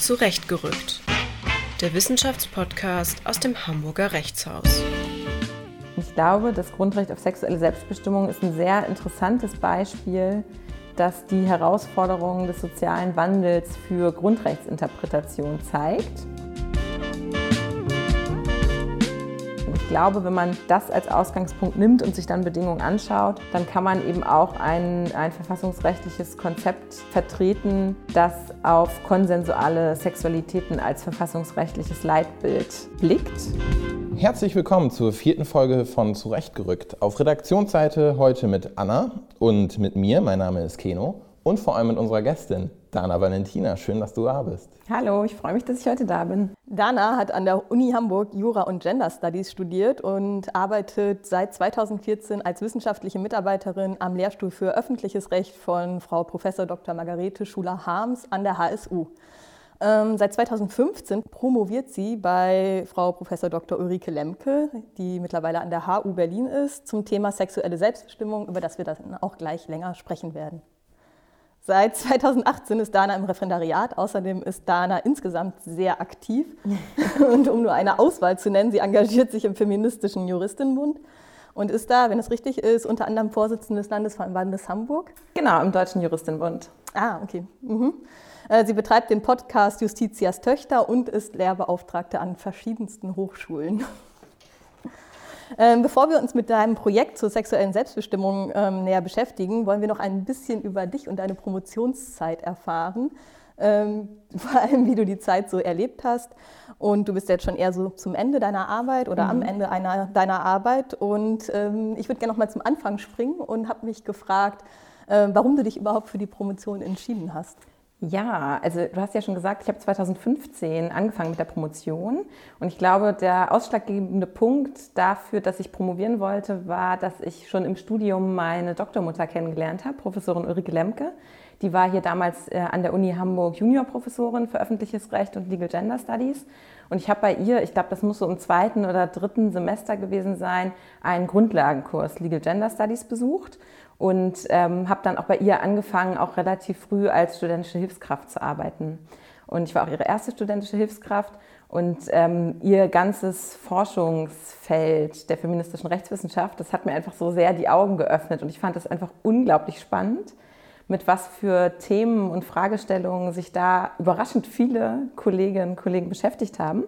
Zurechtgerückt. Der Wissenschaftspodcast aus dem Hamburger Rechtshaus. Ich glaube, das Grundrecht auf sexuelle Selbstbestimmung ist ein sehr interessantes Beispiel, das die Herausforderungen des sozialen Wandels für Grundrechtsinterpretation zeigt. Glaube, wenn man das als Ausgangspunkt nimmt und sich dann Bedingungen anschaut, dann kann man eben auch ein, ein verfassungsrechtliches Konzept vertreten, das auf konsensuale Sexualitäten als verfassungsrechtliches Leitbild blickt. Herzlich willkommen zur vierten Folge von Zurechtgerückt. Auf Redaktionsseite heute mit Anna und mit mir. Mein Name ist Keno und vor allem mit unserer Gästin Dana Valentina. Schön, dass du da bist. Hallo, ich freue mich, dass ich heute da bin. Dana hat an der Uni Hamburg Jura und Gender Studies studiert und arbeitet seit 2014 als wissenschaftliche Mitarbeiterin am Lehrstuhl für öffentliches Recht von Frau Prof. Dr. Margarete Schuler-Harms an der HSU. Ähm, seit 2015 promoviert sie bei Frau Prof. Dr. Ulrike Lemke, die mittlerweile an der HU Berlin ist, zum Thema sexuelle Selbstbestimmung, über das wir dann auch gleich länger sprechen werden. Seit 2018 ist Dana im Referendariat. Außerdem ist Dana insgesamt sehr aktiv. Und um nur eine Auswahl zu nennen, sie engagiert sich im feministischen Juristinnenbund und ist da, wenn es richtig ist, unter anderem Vorsitzende des Landesverbandes Hamburg. Genau, im Deutschen Juristinnenbund. Ah, okay. Mhm. Äh, sie betreibt den Podcast Justitias Töchter und ist Lehrbeauftragte an verschiedensten Hochschulen. Ähm, bevor wir uns mit deinem Projekt zur sexuellen Selbstbestimmung ähm, näher beschäftigen, wollen wir noch ein bisschen über dich und deine Promotionszeit erfahren. Ähm, vor allem, wie du die Zeit so erlebt hast. Und du bist jetzt schon eher so zum Ende deiner Arbeit oder mhm. am Ende einer, deiner Arbeit. Und ähm, ich würde gerne noch mal zum Anfang springen und habe mich gefragt, äh, warum du dich überhaupt für die Promotion entschieden hast. Ja, also du hast ja schon gesagt, ich habe 2015 angefangen mit der Promotion und ich glaube, der ausschlaggebende Punkt dafür, dass ich promovieren wollte, war, dass ich schon im Studium meine Doktormutter kennengelernt habe, Professorin Ulrike Lemke. Die war hier damals äh, an der Uni Hamburg Juniorprofessorin für öffentliches Recht und Legal Gender Studies. Und ich habe bei ihr, ich glaube, das muss so im zweiten oder dritten Semester gewesen sein, einen Grundlagenkurs Legal Gender Studies besucht und ähm, habe dann auch bei ihr angefangen, auch relativ früh als studentische Hilfskraft zu arbeiten. Und ich war auch ihre erste studentische Hilfskraft und ähm, ihr ganzes Forschungsfeld der feministischen Rechtswissenschaft, das hat mir einfach so sehr die Augen geöffnet und ich fand das einfach unglaublich spannend, mit was für Themen und Fragestellungen sich da überraschend viele Kolleginnen und Kollegen beschäftigt haben,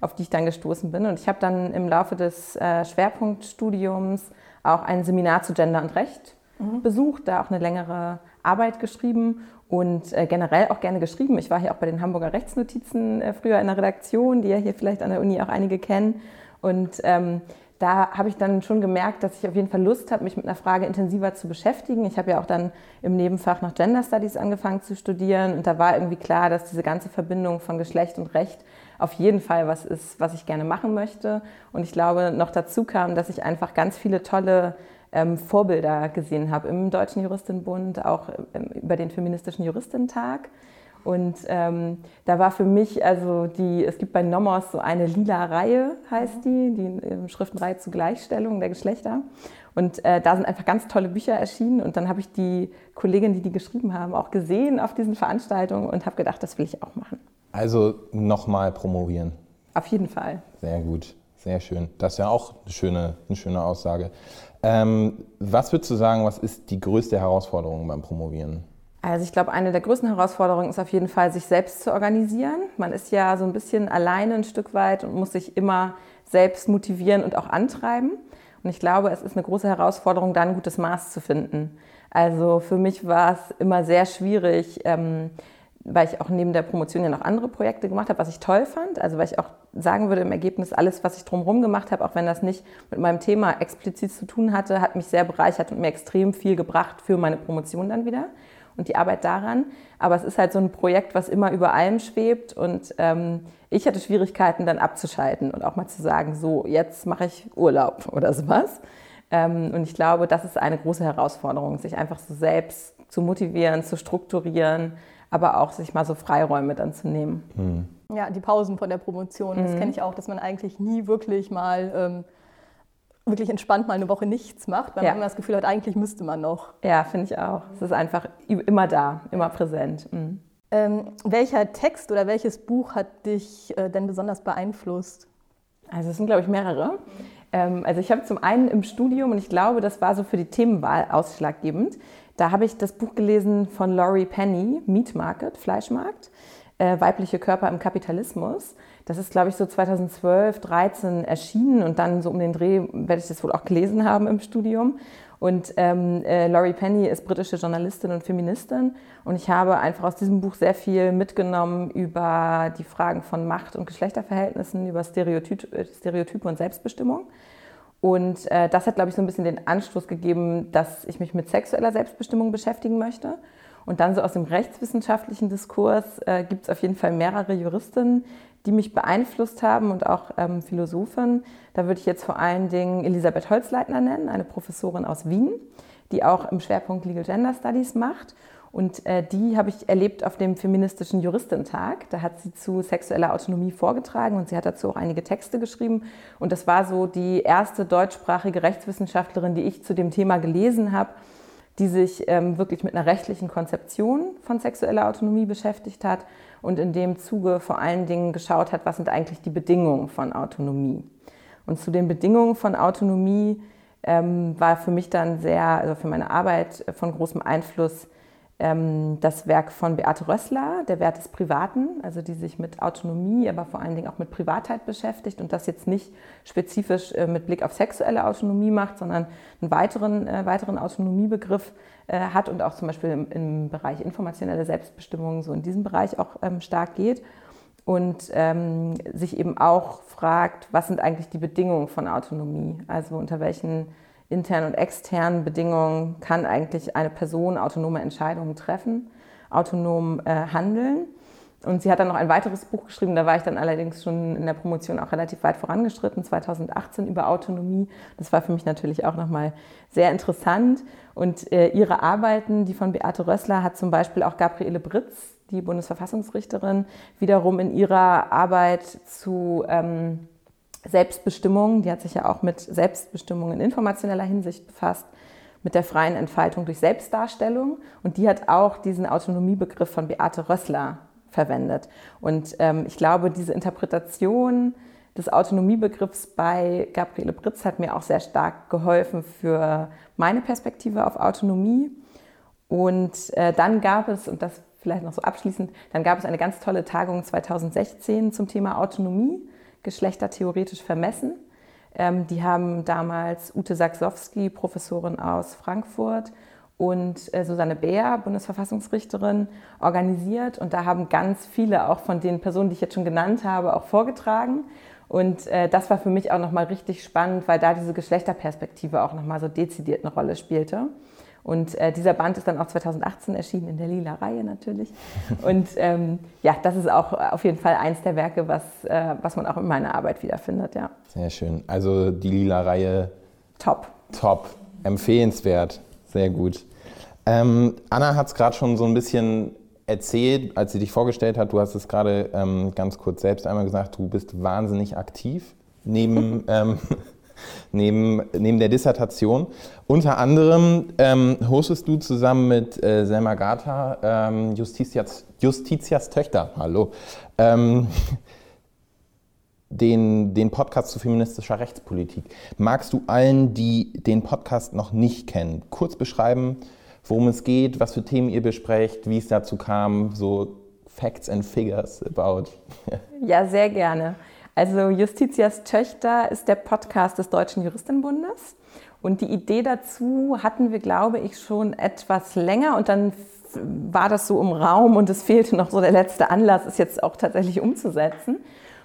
auf die ich dann gestoßen bin. Und ich habe dann im Laufe des äh, Schwerpunktstudiums auch ein Seminar zu Gender und Recht mhm. besucht, da auch eine längere Arbeit geschrieben und äh, generell auch gerne geschrieben. Ich war hier auch bei den Hamburger Rechtsnotizen äh, früher in der Redaktion, die ja hier vielleicht an der Uni auch einige kennen. Und ähm, da habe ich dann schon gemerkt, dass ich auf jeden Fall Lust habe, mich mit einer Frage intensiver zu beschäftigen. Ich habe ja auch dann im Nebenfach noch Gender Studies angefangen zu studieren und da war irgendwie klar, dass diese ganze Verbindung von Geschlecht und Recht auf jeden Fall was ist, was ich gerne machen möchte. Und ich glaube, noch dazu kam, dass ich einfach ganz viele tolle ähm, Vorbilder gesehen habe im Deutschen Juristinnenbund, auch ähm, über den Feministischen Juristentag. Und ähm, da war für mich, also die, es gibt bei Nomos so eine lila Reihe, heißt die, die äh, Schriftenreihe zur Gleichstellung der Geschlechter. Und äh, da sind einfach ganz tolle Bücher erschienen. Und dann habe ich die Kolleginnen, die die geschrieben haben, auch gesehen auf diesen Veranstaltungen und habe gedacht, das will ich auch machen. Also nochmal promovieren. Auf jeden Fall. Sehr gut, sehr schön. Das ist ja auch eine schöne, eine schöne Aussage. Ähm, was würdest du sagen, was ist die größte Herausforderung beim Promovieren? Also ich glaube, eine der größten Herausforderungen ist auf jeden Fall, sich selbst zu organisieren. Man ist ja so ein bisschen alleine ein Stück weit und muss sich immer selbst motivieren und auch antreiben. Und ich glaube, es ist eine große Herausforderung, da ein gutes Maß zu finden. Also für mich war es immer sehr schwierig, ähm, weil ich auch neben der Promotion ja noch andere Projekte gemacht habe, was ich toll fand. Also weil ich auch sagen würde im Ergebnis, alles, was ich drumherum gemacht habe, auch wenn das nicht mit meinem Thema explizit zu tun hatte, hat mich sehr bereichert und mir extrem viel gebracht für meine Promotion dann wieder und die Arbeit daran. Aber es ist halt so ein Projekt, was immer über allem schwebt und ähm, ich hatte Schwierigkeiten dann abzuschalten und auch mal zu sagen, so jetzt mache ich Urlaub oder sowas. Ähm, und ich glaube, das ist eine große Herausforderung, sich einfach so selbst zu motivieren, zu strukturieren, aber auch sich mal so Freiräume dann zu nehmen. Mhm. Ja, die Pausen von der Promotion, das mhm. kenne ich auch, dass man eigentlich nie wirklich mal ähm, wirklich entspannt mal eine Woche nichts macht, weil ja. man immer das Gefühl hat, eigentlich müsste man noch. Ja, finde ich auch. Es ist einfach immer da, immer präsent. Mhm. Ähm, welcher Text oder welches Buch hat dich äh, denn besonders beeinflusst? Also es sind, glaube ich, mehrere. Ähm, also ich habe zum einen im Studium, und ich glaube, das war so für die Themenwahl ausschlaggebend, da habe ich das Buch gelesen von Laurie Penny, Meat Market, Fleischmarkt, äh, weibliche Körper im Kapitalismus. Das ist, glaube ich, so 2012, 13 erschienen und dann so um den Dreh werde ich das wohl auch gelesen haben im Studium. Und ähm, äh, Laurie Penny ist britische Journalistin und Feministin. Und ich habe einfach aus diesem Buch sehr viel mitgenommen über die Fragen von Macht und Geschlechterverhältnissen, über Stereotyp, Stereotype und Selbstbestimmung. Und äh, das hat, glaube ich, so ein bisschen den Anstoß gegeben, dass ich mich mit sexueller Selbstbestimmung beschäftigen möchte. Und dann so aus dem rechtswissenschaftlichen Diskurs äh, gibt es auf jeden Fall mehrere Juristinnen, die mich beeinflusst haben und auch ähm, Philosophen. Da würde ich jetzt vor allen Dingen Elisabeth Holzleitner nennen, eine Professorin aus Wien, die auch im Schwerpunkt Legal Gender Studies macht und äh, die habe ich erlebt auf dem feministischen Juristentag. Da hat sie zu sexueller Autonomie vorgetragen und sie hat dazu auch einige Texte geschrieben. Und das war so die erste deutschsprachige Rechtswissenschaftlerin, die ich zu dem Thema gelesen habe, die sich ähm, wirklich mit einer rechtlichen Konzeption von sexueller Autonomie beschäftigt hat und in dem Zuge vor allen Dingen geschaut hat, was sind eigentlich die Bedingungen von Autonomie. Und zu den Bedingungen von Autonomie ähm, war für mich dann sehr, also für meine Arbeit von großem Einfluss das Werk von Beate Rössler, Der Wert des Privaten, also die sich mit Autonomie, aber vor allen Dingen auch mit Privatheit beschäftigt und das jetzt nicht spezifisch äh, mit Blick auf sexuelle Autonomie macht, sondern einen weiteren, äh, weiteren Autonomiebegriff äh, hat und auch zum Beispiel im, im, Bereich informationelle Selbstbestimmung so in diesem Bereich auch ähm, stark geht und ähm, sich eben auch fragt, was sind eigentlich die Bedingungen von Autonomie, also unter welchen internen und externen Bedingungen kann eigentlich eine Person autonome Entscheidungen treffen, autonom äh, handeln. Und sie hat dann noch ein weiteres Buch geschrieben, da war ich dann allerdings schon in der Promotion auch relativ weit vorangeschritten, 2018 über Autonomie. Das war für mich natürlich auch nochmal sehr interessant. Und äh, ihre Arbeiten, die von Beate Rössler, hat zum Beispiel auch Gabriele Britz, die Bundesverfassungsrichterin, wiederum in ihrer Arbeit zu ähm, Selbstbestimmung, die hat sich ja auch mit Selbstbestimmung in informationeller Hinsicht befasst, mit der freien Entfaltung durch Selbstdarstellung. Und die hat auch diesen Autonomiebegriff von Beate Rössler verwendet. Und ähm, ich glaube, diese Interpretation des Autonomiebegriffs bei Gabriele Britz hat mir auch sehr stark geholfen für meine Perspektive auf Autonomie. Und äh, dann gab es, und das vielleicht noch so abschließend, dann gab es eine ganz tolle Tagung 2016 zum Thema Autonomie Geschlechter theoretisch vermessen. Ähm, die haben damals Ute Saksowski, Professorin aus Frankfurt, und äh, Susanne Beer, Bundesverfassungsrichterin, organisiert. Und da haben ganz viele auch von den Personen, die ich jetzt schon genannt habe, auch vorgetragen. Und äh, das war für mich auch nochmal richtig spannend, weil da diese Geschlechterperspektive auch nochmal so dezidiert eine Rolle spielte. Und äh, dieser Band ist dann auch 2018 erschienen, in der Lila Reihe natürlich. Und ähm, ja, das ist auch auf jeden Fall eins der Werke, was, äh, was man auch in meiner Arbeit wiederfindet. Ja. Sehr schön. Also die Lila Reihe. Top. Top. Empfehlenswert. Sehr gut. Ähm, Anna hat es gerade schon so ein bisschen erzählt, als sie dich vorgestellt hat. Du hast es gerade ähm, ganz kurz selbst einmal gesagt, du bist wahnsinnig aktiv neben ähm, neben, neben der Dissertation. Unter anderem ähm, hostest du zusammen mit äh, Selma Gata ähm, Justitias, Justitias Töchter, hallo, ähm, den, den Podcast zu feministischer Rechtspolitik. Magst du allen, die den Podcast noch nicht kennen, kurz beschreiben, worum es geht, was für Themen ihr besprecht, wie es dazu kam, so Facts and Figures about? ja, sehr gerne. Also Justitias Töchter ist der Podcast des Deutschen Juristenbundes. Und die Idee dazu hatten wir, glaube ich, schon etwas länger. Und dann war das so im Raum und es fehlte noch so der letzte Anlass, es jetzt auch tatsächlich umzusetzen.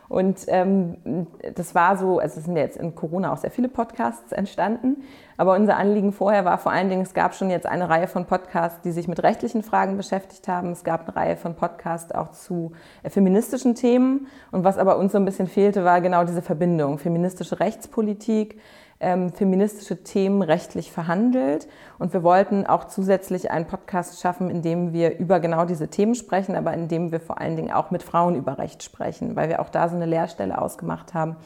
Und ähm, das war so, also es sind jetzt in Corona auch sehr viele Podcasts entstanden, aber unser Anliegen vorher war vor allen Dingen, es gab schon jetzt eine Reihe von Podcasts, die sich mit rechtlichen Fragen beschäftigt haben. Es gab eine Reihe von Podcasts auch zu äh, feministischen Themen. Und was aber uns so ein bisschen fehlte, war genau diese Verbindung, feministische Rechtspolitik, ähm, feministische Themen rechtlich verhandelt. Und wir wollten auch zusätzlich einen Podcast schaffen, in dem wir über genau diese Themen sprechen, aber in dem wir vor allen Dingen auch mit Frauen über Recht sprechen, weil wir auch da so eine Lehrstelle ausgemacht haben,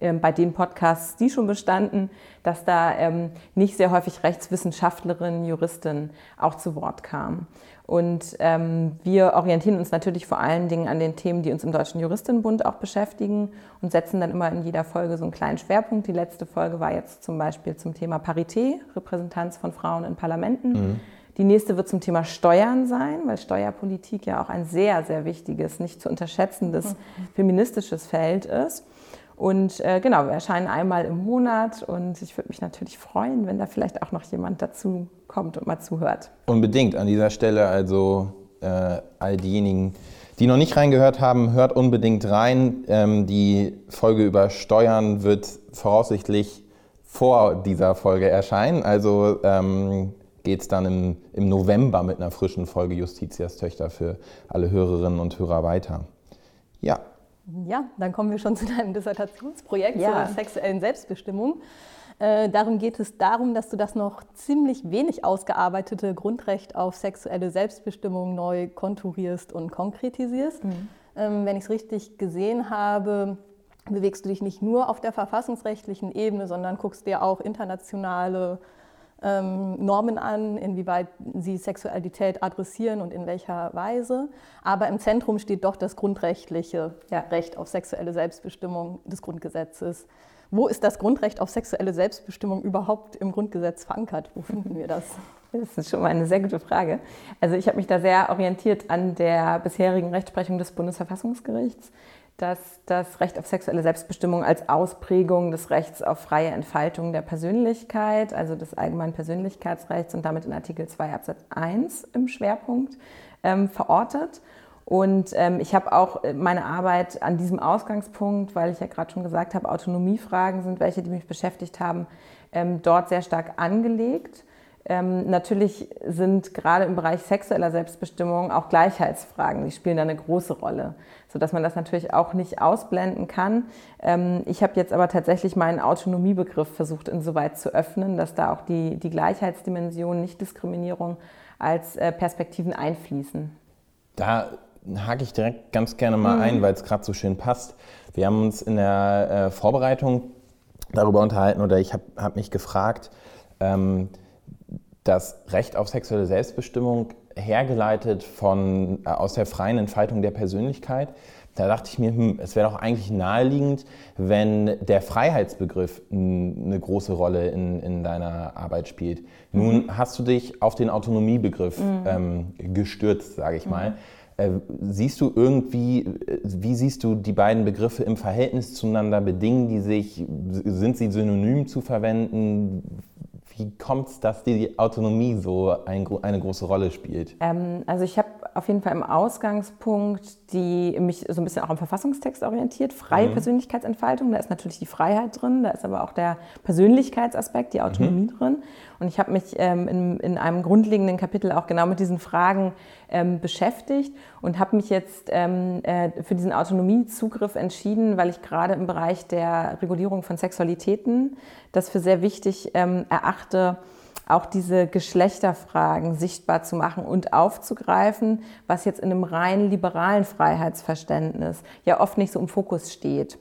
bei den Podcasts, die schon bestanden, dass da ähm, nicht sehr häufig Rechtswissenschaftlerinnen, Juristinnen auch zu Wort kamen. Und ähm, wir orientieren uns natürlich vor allen Dingen an den Themen, die uns im Deutschen Juristinnenbund auch beschäftigen und setzen dann immer in jeder Folge so einen kleinen Schwerpunkt. Die letzte Folge war jetzt zum Beispiel zum Thema Parität, Repräsentanz von Frauen in Parlamenten. Mhm. Die nächste wird zum Thema Steuern sein, weil Steuerpolitik ja auch ein sehr, sehr wichtiges, nicht zu unterschätzendes mhm. feministisches Feld ist. Und äh, genau, wir erscheinen einmal im Monat und ich würde mich natürlich freuen, wenn da vielleicht auch noch jemand dazu kommt und mal zuhört. Unbedingt an dieser Stelle, also äh, all diejenigen, die noch nicht reingehört haben, hört unbedingt rein. Ähm, die Folge über Steuern wird voraussichtlich vor dieser Folge erscheinen. Also ähm, geht es dann im, im November mit einer frischen Folge Justitias Töchter für alle Hörerinnen und Hörer weiter. Ja, ja, dann kommen wir schon zu deinem Dissertationsprojekt ja. zur sexuellen Selbstbestimmung. Äh, darum geht es darum, dass du das noch ziemlich wenig ausgearbeitete Grundrecht auf sexuelle Selbstbestimmung neu konturierst und konkretisierst. Mhm. Ähm, wenn ich es richtig gesehen habe, bewegst du dich nicht nur auf der verfassungsrechtlichen Ebene, sondern guckst dir auch internationale ähm, Normen an, inwieweit sie Sexualität adressieren und in welcher Weise. Aber im Zentrum steht doch das grundrechtliche ja, Recht auf sexuelle Selbstbestimmung des Grundgesetzes. Wo ist das Grundrecht auf sexuelle Selbstbestimmung überhaupt im Grundgesetz verankert? Wo finden wir das? Das ist schon mal eine sehr gute Frage. Also ich habe mich da sehr orientiert an der bisherigen Rechtsprechung des Bundesverfassungsgerichts dass das Recht auf sexuelle Selbstbestimmung als Ausprägung des Rechts auf freie Entfaltung der Persönlichkeit, also des allgemeinen Persönlichkeitsrechts und damit in Artikel 2 Absatz 1 im Schwerpunkt ähm, verortet. Und ähm, ich habe auch meine Arbeit an diesem Ausgangspunkt, weil ich ja gerade schon gesagt habe, Autonomiefragen sind welche, die mich beschäftigt haben, ähm, dort sehr stark angelegt. Ähm, natürlich sind gerade im Bereich sexueller Selbstbestimmung auch Gleichheitsfragen, die spielen da eine große Rolle, sodass man das natürlich auch nicht ausblenden kann. Ähm, ich habe jetzt aber tatsächlich meinen Autonomiebegriff versucht insoweit zu öffnen, dass da auch die, die Gleichheitsdimension, Nichtdiskriminierung als äh, Perspektiven einfließen. Da hake ich direkt ganz gerne mal mhm. ein, weil es gerade so schön passt. Wir haben uns in der äh, Vorbereitung darüber unterhalten oder ich habe hab mich gefragt, ähm, das Recht auf sexuelle Selbstbestimmung hergeleitet von, äh, aus der freien Entfaltung der Persönlichkeit. Da dachte ich mir, hm, es wäre doch eigentlich naheliegend, wenn der Freiheitsbegriff eine große Rolle in, in deiner Arbeit spielt. Nun mhm. hast du dich auf den Autonomiebegriff mhm. ähm, gestürzt, sage ich mal. Mhm. Äh, siehst du irgendwie, äh, wie siehst du die beiden Begriffe im Verhältnis zueinander? Bedingen die sich? Sind sie synonym zu verwenden? Wie kommt es, dass die Autonomie so ein, eine große Rolle spielt? Ähm, also ich habe auf jeden Fall im Ausgangspunkt die mich so ein bisschen auch am Verfassungstext orientiert. Freie mhm. Persönlichkeitsentfaltung, da ist natürlich die Freiheit drin, da ist aber auch der Persönlichkeitsaspekt, die Autonomie mhm. drin. Und ich habe mich ähm, in, in, einem grundlegenden Kapitel auch genau mit diesen Fragen ähm, beschäftigt und habe mich jetzt ähm, äh, für diesen Autonomiezugriff entschieden, weil ich gerade im Bereich der Regulierung von Sexualitäten das für sehr wichtig ähm, erachte, auch diese Geschlechterfragen sichtbar zu machen und aufzugreifen, was jetzt in einem rein liberalen Freiheitsverständnis ja oft nicht so im Fokus steht.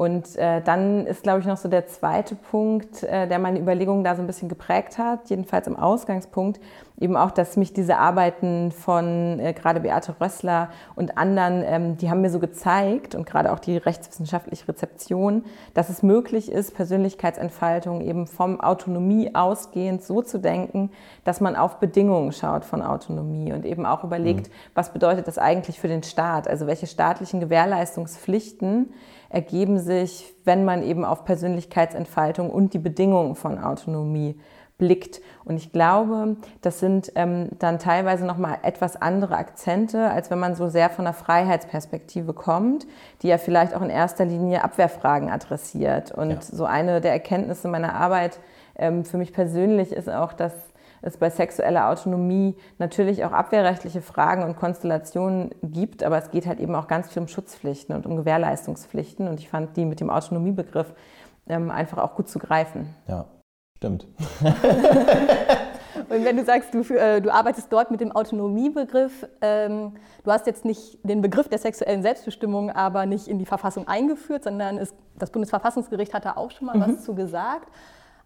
Und äh, dann ist, glaube ich, noch so der zweite Punkt, äh, der meine Überlegungen da so ein bisschen geprägt hat, jedenfalls im Ausgangspunkt, eben auch, dass mich diese Arbeiten von äh, gerade Beate Rössler und anderen, ähm, die haben mir so gezeigt und gerade auch die rechtswissenschaftliche Rezeption, dass es möglich ist, Persönlichkeitsentfaltung eben vom Autonomie ausgehend so zu denken, dass man auf Bedingungen schaut von Autonomie und eben auch überlegt, mhm. was bedeutet das eigentlich für den Staat? Also welche staatlichen Gewährleistungspflichten ergeben sich, wenn man eben auf Persönlichkeitsentfaltung und die Bedingungen von Autonomie blickt. Und ich glaube, das sind ähm, dann teilweise nochmal etwas andere Akzente, als wenn man so sehr von der Freiheitsperspektive kommt, die ja vielleicht auch in erster Linie Abwehrfragen adressiert. Und ja. so eine der Erkenntnisse meiner Arbeit ähm, für mich persönlich ist auch, dass es bei sexueller Autonomie natürlich auch abwehrrechtliche Fragen und Konstellationen gibt, aber es geht halt eben auch ganz viel um Schutzpflichten und um Gewährleistungspflichten. Und ich fand die mit dem Autonomiebegriff ähm, einfach auch gut zu greifen. Ja, stimmt. Und wenn du sagst, du, äh, du arbeitest dort mit dem Autonomiebegriff, ähm, du hast jetzt nicht den Begriff der sexuellen Selbstbestimmung aber nicht in die Verfassung eingeführt, sondern es, das Bundesverfassungsgericht hat da auch schon mal mhm. was zu gesagt.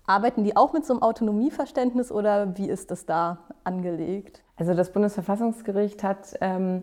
Arbeiten die auch mit so einem Autonomieverständnis oder wie ist das da angelegt? Also das Bundesverfassungsgericht hat ähm,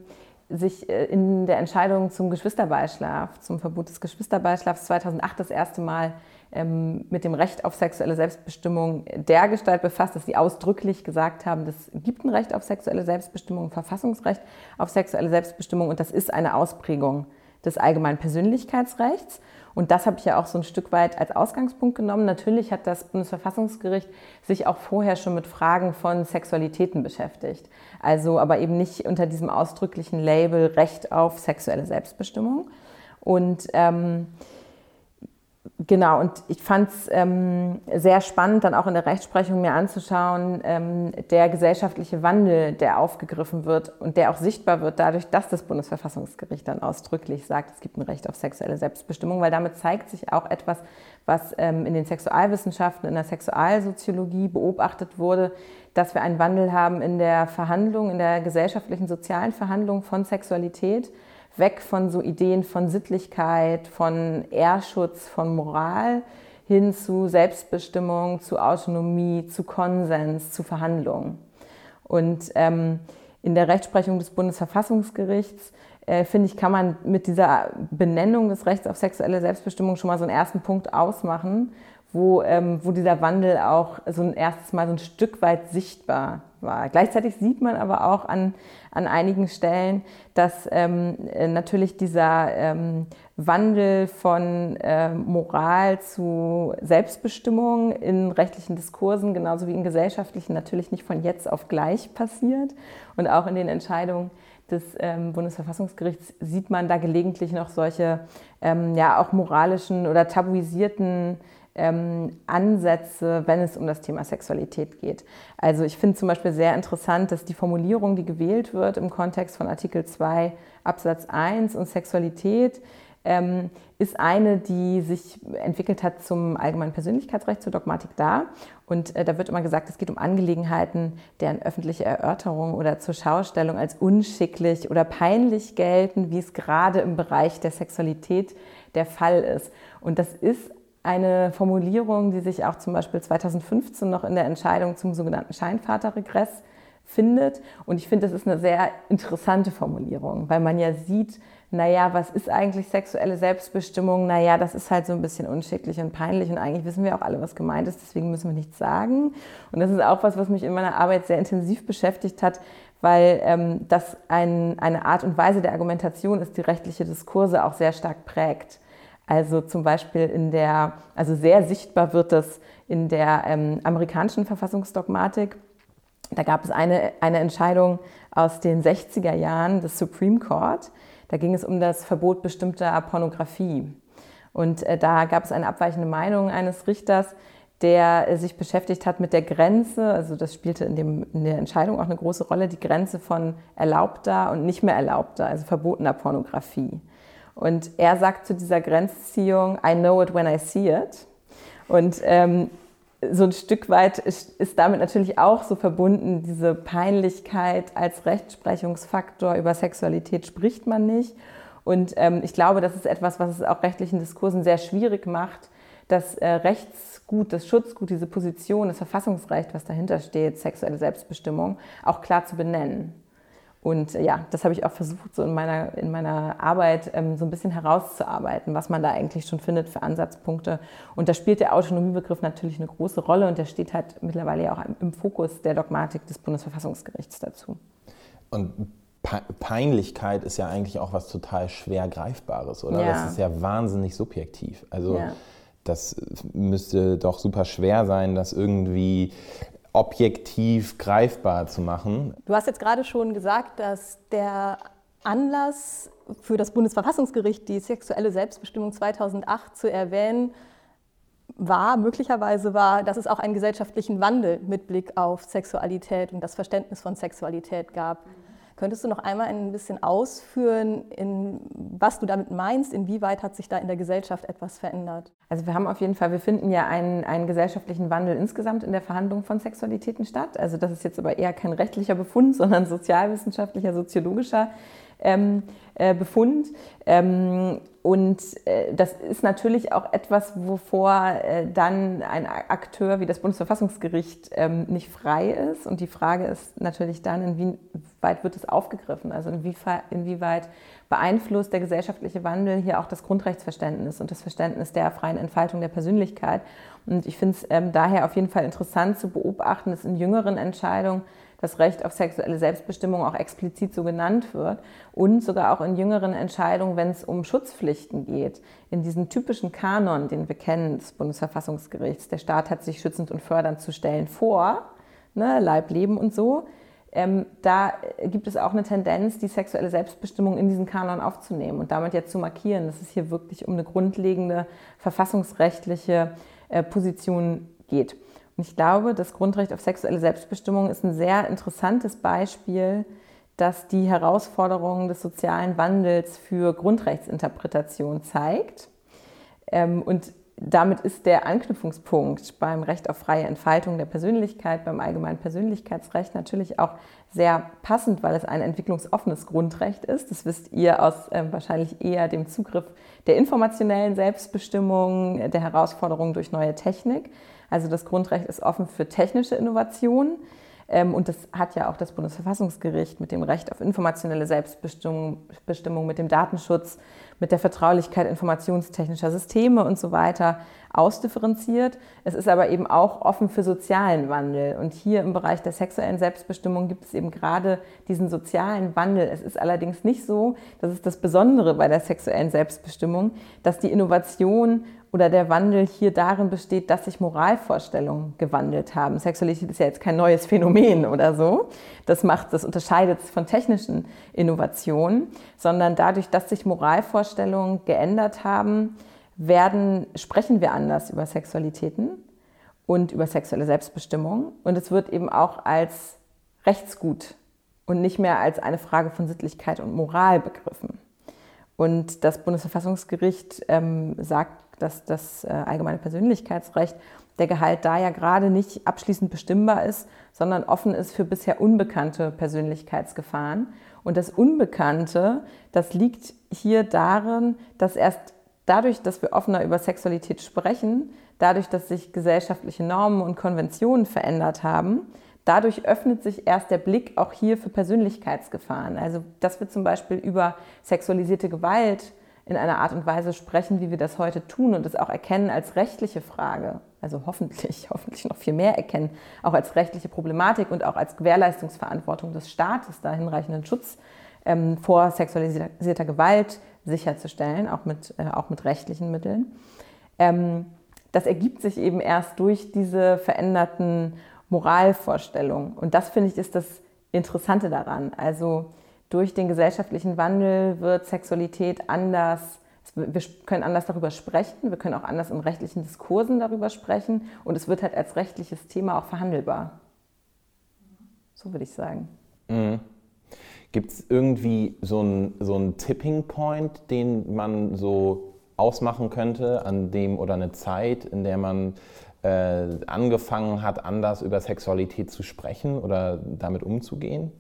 sich äh, in der Entscheidung zum Geschwisterbeischlaf, zum Verbot des Geschwisterbeischlafs 2008 das erste Mal ähm, mit dem Recht auf sexuelle Selbstbestimmung dergestalt befasst, dass sie ausdrücklich gesagt haben, es gibt ein Recht auf sexuelle Selbstbestimmung, ein Verfassungsrecht auf sexuelle Selbstbestimmung und das ist eine Ausprägung des allgemeinen Persönlichkeitsrechts. Und das habe ich ja auch so ein Stück weit als Ausgangspunkt genommen. Natürlich hat das Bundesverfassungsgericht sich auch vorher schon mit Fragen von Sexualitäten beschäftigt. Also aber eben nicht unter diesem ausdrücklichen Label Recht auf sexuelle Selbstbestimmung. Und ähm, Genau, und ich fand es ähm, sehr spannend, dann auch in der Rechtsprechung mir anzuschauen, ähm, der gesellschaftliche Wandel, der aufgegriffen wird und der auch sichtbar wird dadurch, dass das Bundesverfassungsgericht dann ausdrücklich sagt, es gibt ein Recht auf sexuelle Selbstbestimmung, weil damit zeigt sich auch etwas, was ähm, in den Sexualwissenschaften, in der Sexualsoziologie beobachtet wurde, dass wir einen Wandel haben in der Verhandlung, in der gesellschaftlichen, sozialen Verhandlung von Sexualität weg von so Ideen von Sittlichkeit, von Ehrschutz, von Moral hin zu Selbstbestimmung, zu Autonomie, zu Konsens, zu Verhandlungen. Und ähm, in der Rechtsprechung des Bundesverfassungsgerichts, äh, finde ich, kann man mit dieser Benennung des Rechts auf sexuelle Selbstbestimmung schon mal so einen ersten Punkt ausmachen, wo, ähm, wo dieser Wandel auch so ein erstes Mal so ein Stück weit sichtbar war. Gleichzeitig sieht man aber auch an, an einigen Stellen, dass ähm, natürlich dieser ähm, Wandel von äh, Moral zu Selbstbestimmung in rechtlichen Diskursen genauso wie in gesellschaftlichen natürlich nicht von jetzt auf gleich passiert. Und auch in den Entscheidungen des ähm, Bundesverfassungsgerichts sieht man da gelegentlich noch solche ähm, ja auch moralischen oder tabuisierten ähm, Ansätze, wenn es um das Thema Sexualität geht. Also ich finde zum Beispiel sehr interessant, dass die Formulierung, die gewählt wird im Kontext von Artikel 2 Absatz 1 und Sexualität, ähm, ist eine, die sich entwickelt hat zum allgemeinen Persönlichkeitsrecht, zur Dogmatik da. Und äh, da wird immer gesagt, es geht um Angelegenheiten, deren öffentliche Erörterung oder zur Schaustellung als unschicklich oder peinlich gelten, wie es gerade im Bereich der Sexualität der Fall ist. Und das ist eine Formulierung, die sich auch zum Beispiel 2015 noch in der Entscheidung zum sogenannten Scheinvaterregress findet. Und ich finde, das ist eine sehr interessante Formulierung, weil man ja sieht, naja, was ist eigentlich sexuelle Selbstbestimmung? Naja, das ist halt so ein bisschen unschicklich und peinlich und eigentlich wissen wir auch alle, was gemeint ist, deswegen müssen wir nichts sagen. Und das ist auch was, was mich in meiner Arbeit sehr intensiv beschäftigt hat, weil ähm, das ein, eine Art und Weise der Argumentation ist, die rechtliche Diskurse auch sehr stark prägt. Also zum Beispiel in der, also sehr sichtbar wird das in der ähm, amerikanischen Verfassungsdogmatik. Da gab es eine, eine Entscheidung aus den 60er Jahren des Supreme Court. Da ging es um das Verbot bestimmter Pornografie. Und äh, da gab es eine abweichende Meinung eines Richters, der äh, sich beschäftigt hat mit der Grenze, also das spielte in, dem, in der Entscheidung auch eine große Rolle, die Grenze von erlaubter und nicht mehr erlaubter, also verbotener Pornografie. Und er sagt zu dieser Grenzziehung, I know it when I see it. Und ähm, so ein Stück weit ist, ist, damit natürlich auch so verbunden, diese Peinlichkeit als Rechtsprechungsfaktor über Sexualität spricht man nicht. Und ähm, ich glaube, das ist etwas, was es auch rechtlichen Diskursen sehr schwierig macht, das äh, Rechtsgut, das Schutzgut, diese Position, das Verfassungsrecht, was dahinter steht, sexuelle Selbstbestimmung, auch klar zu benennen. Und äh, ja, das habe ich auch versucht, so in meiner, in meiner Arbeit ähm, so ein bisschen herauszuarbeiten, was man da eigentlich schon findet für Ansatzpunkte. Und da spielt der Autonomiebegriff natürlich eine große Rolle und der steht halt mittlerweile ja auch im Fokus der Dogmatik des Bundesverfassungsgerichts dazu. Und Peinlichkeit ist ja eigentlich auch was total schwer Greifbares, oder? Ja. Das ist ja wahnsinnig subjektiv. Also ja. das müsste doch super schwer sein, das irgendwie objektiv greifbar zu machen. Du hast jetzt gerade schon gesagt, dass der Anlass für das Bundesverfassungsgericht, die sexuelle Selbstbestimmung 2008 zu erwähnen, war, möglicherweise war, dass es auch einen gesellschaftlichen Wandel mit Blick auf Sexualität und das Verständnis von Sexualität gab. Könntest du noch einmal ein bisschen ausführen, in, was du damit meinst? Inwieweit hat sich da in der Gesellschaft etwas verändert? Also wir haben auf jeden Fall, wir finden ja einen, einen gesellschaftlichen Wandel insgesamt in der Verhandlung von Sexualitäten statt. Also das ist jetzt aber eher kein rechtlicher Befund, sondern sozialwissenschaftlicher, soziologischer ähm, äh, Befund. Ähm, und äh, das ist natürlich auch etwas, wovor äh, dann ein Akteur wie das Bundesverfassungsgericht ähm, nicht frei ist. Und die Frage ist natürlich dann, inwieweit wird es aufgegriffen? Also inwieweit beeinflusst der gesellschaftliche Wandel hier auch das Grundrechtsverständnis und das Verständnis der freien Entfaltung der Persönlichkeit. Und ich finde es ähm, daher auf jeden Fall interessant zu beobachten, dass in jüngeren Entscheidungen das Recht auf sexuelle Selbstbestimmung auch explizit so genannt wird. Und sogar auch in jüngeren Entscheidungen, wenn es um Schutzpflichten geht, in diesem typischen Kanon, den wir kennen des Bundesverfassungsgerichts, der Staat hat sich schützend und fördernd zu stellen vor, ne, Leib, Leben und so, ähm, da gibt es auch eine Tendenz, die sexuelle Selbstbestimmung in diesen Kanon aufzunehmen und damit jetzt zu markieren, dass es hier wirklich um eine grundlegende verfassungsrechtliche äh, Position geht. Und ich glaube, das Grundrecht auf sexuelle Selbstbestimmung ist ein sehr interessantes Beispiel, das die Herausforderungen des sozialen Wandels für Grundrechtsinterpretation zeigt. Ähm, und damit ist der Anknüpfungspunkt beim Recht auf freie Entfaltung der Persönlichkeit, beim allgemeinen Persönlichkeitsrecht natürlich auch sehr passend, weil es ein entwicklungsoffenes Grundrecht ist. Das wisst ihr aus äh, wahrscheinlich eher dem Zugriff der informationellen Selbstbestimmung, der Herausforderungen durch neue Technik. Also das Grundrecht ist offen für technische Innovationen. Ähm, und das hat ja auch das Bundesverfassungsgericht mit dem Recht auf informationelle Selbstbestimmung, mit dem Datenschutz, mit der Vertraulichkeit informationstechnischer Systeme und so weiter ausdifferenziert. Es ist aber eben auch offen für sozialen Wandel. Und hier im Bereich der sexuellen Selbstbestimmung gibt es eben gerade diesen sozialen Wandel. Es ist allerdings nicht so, das ist das Besondere bei der sexuellen Selbstbestimmung, dass die Innovation oder der Wandel hier darin besteht, dass sich Moralvorstellungen gewandelt haben. Sexualität ist ja jetzt kein neues Phänomen oder so. Das macht, das unterscheidet es von technischen Innovationen, sondern dadurch, dass sich Moralvorstellungen geändert haben, werden, sprechen wir anders über Sexualitäten und über sexuelle Selbstbestimmung. Und es wird eben auch als Rechtsgut und nicht mehr als eine Frage von Sittlichkeit und Moral begriffen. Und das Bundesverfassungsgericht ähm, sagt dass das äh, allgemeine Persönlichkeitsrecht, der Gehalt da ja gerade nicht abschließend bestimmbar ist, sondern offen ist für bisher unbekannte Persönlichkeitsgefahren. Und das Unbekannte, das liegt hier darin, dass erst dadurch, dass wir offener über Sexualität sprechen, dadurch, dass sich gesellschaftliche Normen und Konventionen verändert haben, dadurch öffnet sich erst der Blick auch hier für Persönlichkeitsgefahren. Also, dass wir zum Beispiel über sexualisierte Gewalt in einer Art und Weise sprechen, wie wir das heute tun und es auch erkennen als rechtliche Frage, also hoffentlich, hoffentlich noch viel mehr erkennen, auch als rechtliche Problematik und auch als Gewährleistungsverantwortung des Staates, da hinreichenden Schutz ähm, vor sexualisierter Gewalt sicherzustellen, auch mit, äh, auch mit rechtlichen Mitteln. Ähm, das ergibt sich eben erst durch diese veränderten Moralvorstellungen. Und das finde ich ist das Interessante daran. Also durch den gesellschaftlichen Wandel wird Sexualität anders, wir können anders darüber sprechen, wir können auch anders in rechtlichen Diskursen darüber sprechen und es wird halt als rechtliches Thema auch verhandelbar. So würde ich sagen. Mhm. Gibt es irgendwie so einen so Tipping Point, den man so ausmachen könnte, an dem oder eine Zeit, in der man äh, angefangen hat, anders über Sexualität zu sprechen oder damit umzugehen?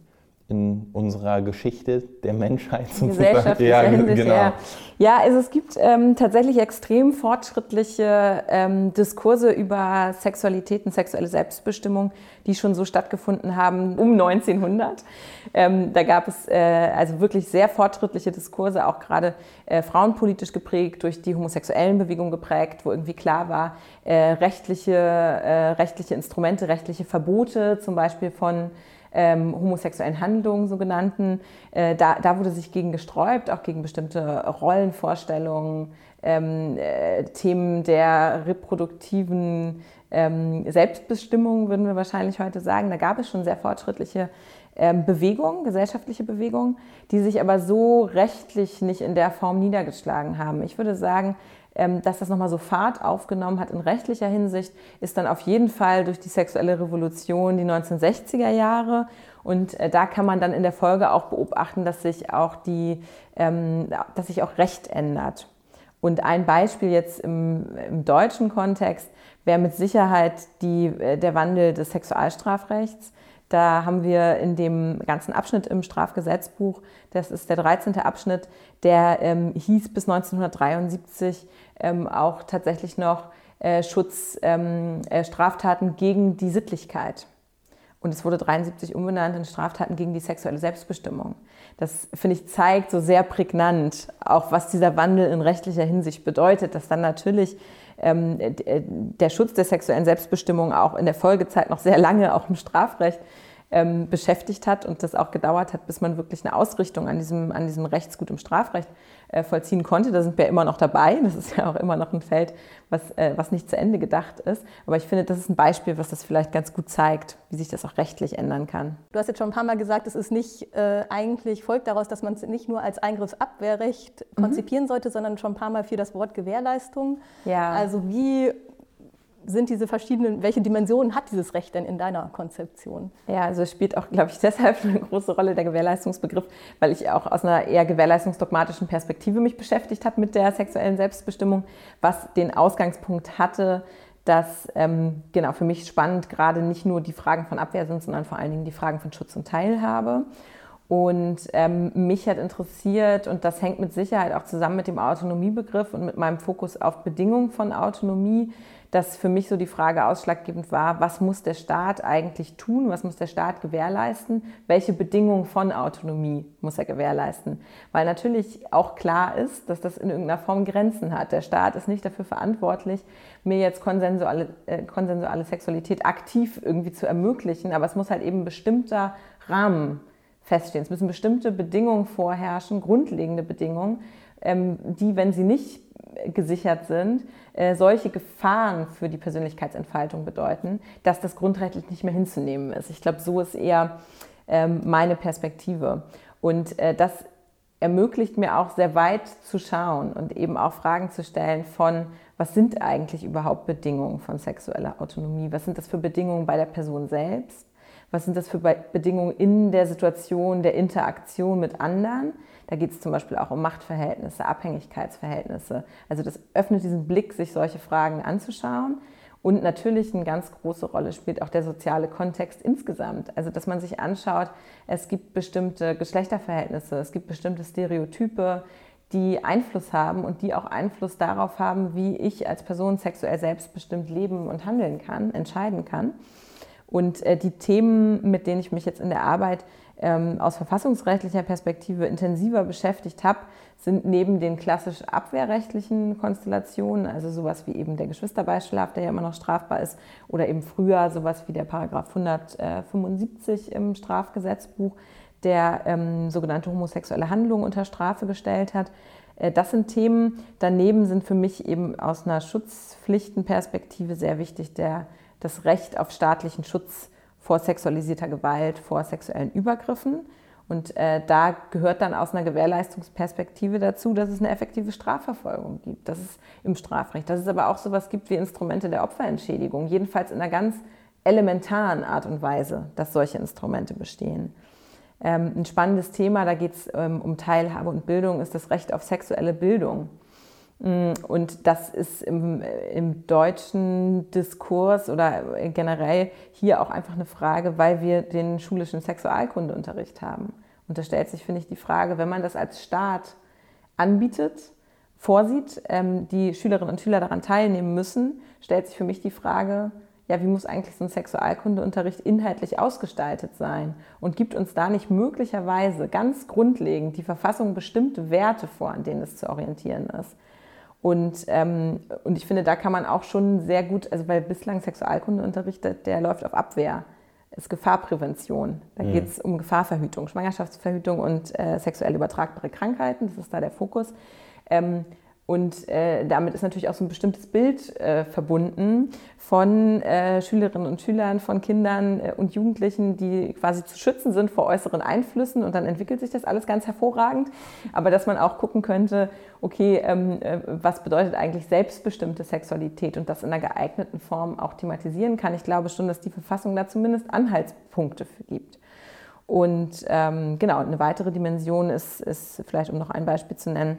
In unserer Geschichte der Menschheit sozusagen. Ja, Hinsicht, genau. ja. ja, also es gibt ähm, tatsächlich extrem fortschrittliche ähm, Diskurse über Sexualität und sexuelle Selbstbestimmung, die schon so stattgefunden haben um 1900. Ähm, da gab es äh, also wirklich sehr fortschrittliche Diskurse, auch gerade äh, frauenpolitisch geprägt, durch die homosexuellen Bewegung geprägt, wo irgendwie klar war, äh, rechtliche, äh, rechtliche Instrumente, rechtliche Verbote zum Beispiel von ähm, homosexuellen Handlungen, sogenannten. Äh, da, da wurde sich gegen gesträubt, auch gegen bestimmte Rollenvorstellungen, ähm, äh, Themen der reproduktiven ähm, Selbstbestimmung, würden wir wahrscheinlich heute sagen. Da gab es schon sehr fortschrittliche ähm, Bewegungen, gesellschaftliche Bewegungen, die sich aber so rechtlich nicht in der Form niedergeschlagen haben. Ich würde sagen, dass das nochmal so Fahrt aufgenommen hat in rechtlicher Hinsicht, ist dann auf jeden Fall durch die sexuelle Revolution die 1960er Jahre Und äh, da kann man dann in der Folge auch beobachten, dass sich auch, die, ähm, dass sich auch Recht ändert. Und ein Beispiel jetzt im, im deutschen Kontext wäre mit Sicherheit die, äh, der Wandel des Sexualstrafrechts. Da haben wir in dem ganzen Abschnitt im Strafgesetzbuch, das ist der 13. Abschnitt, der ähm, hieß bis 1973 ähm, auch tatsächlich noch äh, Schutz ähm, äh, Straftaten gegen die Sittlichkeit. Und es wurde 73 umbenannt in Straftaten gegen die sexuelle Selbstbestimmung. Das, finde ich, zeigt so sehr prägnant auch, was dieser Wandel in rechtlicher Hinsicht bedeutet, dass dann natürlich ähm, äh, der Schutz der sexuellen Selbstbestimmung auch in der Folgezeit noch sehr lange auch im Strafrecht ähm, beschäftigt hat und das auch gedauert hat, bis man wirklich eine Ausrichtung an diesem, an diesem Rechtsgut im Strafrecht vollziehen konnte. Da sind wir immer noch dabei. Das ist ja auch immer noch ein Feld, was, äh, was nicht zu Ende gedacht ist. Aber ich finde, das ist ein Beispiel, was das vielleicht ganz gut zeigt, wie sich das auch rechtlich ändern kann. Du hast jetzt schon ein paar Mal gesagt, es ist nicht äh, eigentlich folgt daraus, dass man es nicht nur als Eingriffsabwehrrecht mhm. konzipieren sollte, sondern schon ein paar Mal für das Wort Gewährleistung. Ja. Also wie sind diese verschiedenen, welche Dimensionen hat dieses Recht denn in deiner Konzeption? Ja, also spielt auch, glaube ich, deshalb eine große Rolle der Gewährleistungsbegriff, weil ich auch aus einer eher gewährleistungsdogmatischen Perspektive mich beschäftigt habe mit der sexuellen Selbstbestimmung, was den Ausgangspunkt hatte, dass ähm, genau für mich spannend gerade nicht nur die Fragen von Abwehr sind, sondern vor allen Dingen die Fragen von Schutz und Teilhabe. Und ähm, mich hat interessiert, und das hängt mit Sicherheit auch zusammen mit dem Autonomiebegriff und mit meinem Fokus auf Bedingungen von Autonomie, dass für mich so die Frage ausschlaggebend war, was muss der Staat eigentlich tun, was muss der Staat gewährleisten, welche Bedingungen von Autonomie muss er gewährleisten. Weil natürlich auch klar ist, dass das in irgendeiner Form Grenzen hat. Der Staat ist nicht dafür verantwortlich, mir jetzt konsensuale, äh, konsensuale Sexualität aktiv irgendwie zu ermöglichen, aber es muss halt eben bestimmter Rahmen feststehen. Es müssen bestimmte Bedingungen vorherrschen, grundlegende Bedingungen, ähm, die, wenn sie nicht gesichert sind, äh, solche Gefahren für die Persönlichkeitsentfaltung bedeuten, dass das grundrechtlich nicht mehr hinzunehmen ist. Ich glaube, so ist eher ähm, meine Perspektive. Und äh, das ermöglicht mir auch sehr weit zu schauen und eben auch Fragen zu stellen von, was sind eigentlich überhaupt Bedingungen von sexueller Autonomie? Was sind das für Bedingungen bei der Person selbst? Was sind das für Bedingungen in der Situation der Interaktion mit anderen? Da geht es zum Beispiel auch um Machtverhältnisse, Abhängigkeitsverhältnisse. Also das öffnet diesen Blick, sich solche Fragen anzuschauen. Und natürlich eine ganz große Rolle spielt auch der soziale Kontext insgesamt. Also dass man sich anschaut, es gibt bestimmte Geschlechterverhältnisse, es gibt bestimmte Stereotype, die Einfluss haben und die auch Einfluss darauf haben, wie ich als Person sexuell selbstbestimmt leben und handeln kann, entscheiden kann. Und äh, die Themen, mit denen ich mich jetzt in der Arbeit ähm, aus verfassungsrechtlicher Perspektive intensiver beschäftigt habe, sind neben den klassisch abwehrrechtlichen Konstellationen, also sowas wie eben der Geschwisterbeischlaf, der ja immer noch strafbar ist, oder eben früher sowas wie der Paragraph 175 im Strafgesetzbuch, der ähm, sogenannte homosexuelle Handlungen unter Strafe gestellt hat. Äh, das sind Themen. Daneben sind für mich eben aus einer Schutzpflichtenperspektive sehr wichtig der, das Recht auf staatlichen Schutz vor sexualisierter Gewalt, vor sexuellen Übergriffen. Und äh, da gehört dann aus einer Gewährleistungsperspektive dazu, dass es eine effektive Strafverfolgung gibt. Das ist im Strafrecht. Dass es aber auch sowas gibt wie Instrumente der Opferentschädigung, jedenfalls in einer ganz elementaren Art und Weise, dass solche Instrumente bestehen. Ähm, ein spannendes Thema, da geht es ähm, um Teilhabe und Bildung, ist das Recht auf sexuelle Bildung. Mm, und das ist im, im, deutschen Diskurs oder generell hier auch einfach eine Frage, weil wir den schulischen Sexualkundeunterricht haben. Und da stellt sich, finde ich, die Frage, wenn man das als Staat anbietet, vorsieht, ähm, die Schülerinnen und Schüler daran teilnehmen müssen, stellt sich für mich die Frage, ja, wie muss eigentlich so ein Sexualkundeunterricht inhaltlich ausgestaltet sein? Und gibt uns da nicht möglicherweise ganz grundlegend die Verfassung bestimmte Werte vor, an denen es zu orientieren ist? Und, ähm, und ich finde, da kann man auch schon sehr gut, also weil bislang Sexualkundeunterricht, der läuft auf Abwehr, ist Gefahrprävention. Da mhm. geht es um Gefahrverhütung, Schwangerschaftsverhütung und äh, sexuell übertragbare Krankheiten, das ist da der Fokus. Ähm, und äh, damit ist natürlich auch so ein bestimmtes Bild äh, verbunden von äh, Schülerinnen und Schülern, von Kindern äh, und Jugendlichen, die quasi zu schützen sind vor äußeren Einflüssen. Und dann entwickelt sich das alles ganz hervorragend. Aber dass man auch gucken könnte, okay, ähm, äh, was bedeutet eigentlich selbstbestimmte Sexualität und das in einer geeigneten Form auch thematisieren kann. Ich glaube schon, dass die Verfassung da zumindest Anhaltspunkte gibt. Und ähm, genau, eine weitere Dimension ist, ist, vielleicht, um noch ein Beispiel zu nennen,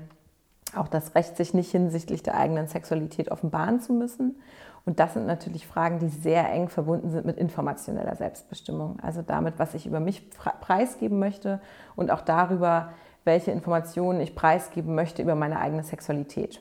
auch das Recht, sich nicht hinsichtlich der eigenen Sexualität offenbaren zu müssen. Und das sind natürlich Fragen, die sehr eng verbunden sind mit informationeller Selbstbestimmung. Also damit, was ich über mich preisgeben möchte und auch darüber, welche Informationen ich preisgeben möchte über meine eigene Sexualität.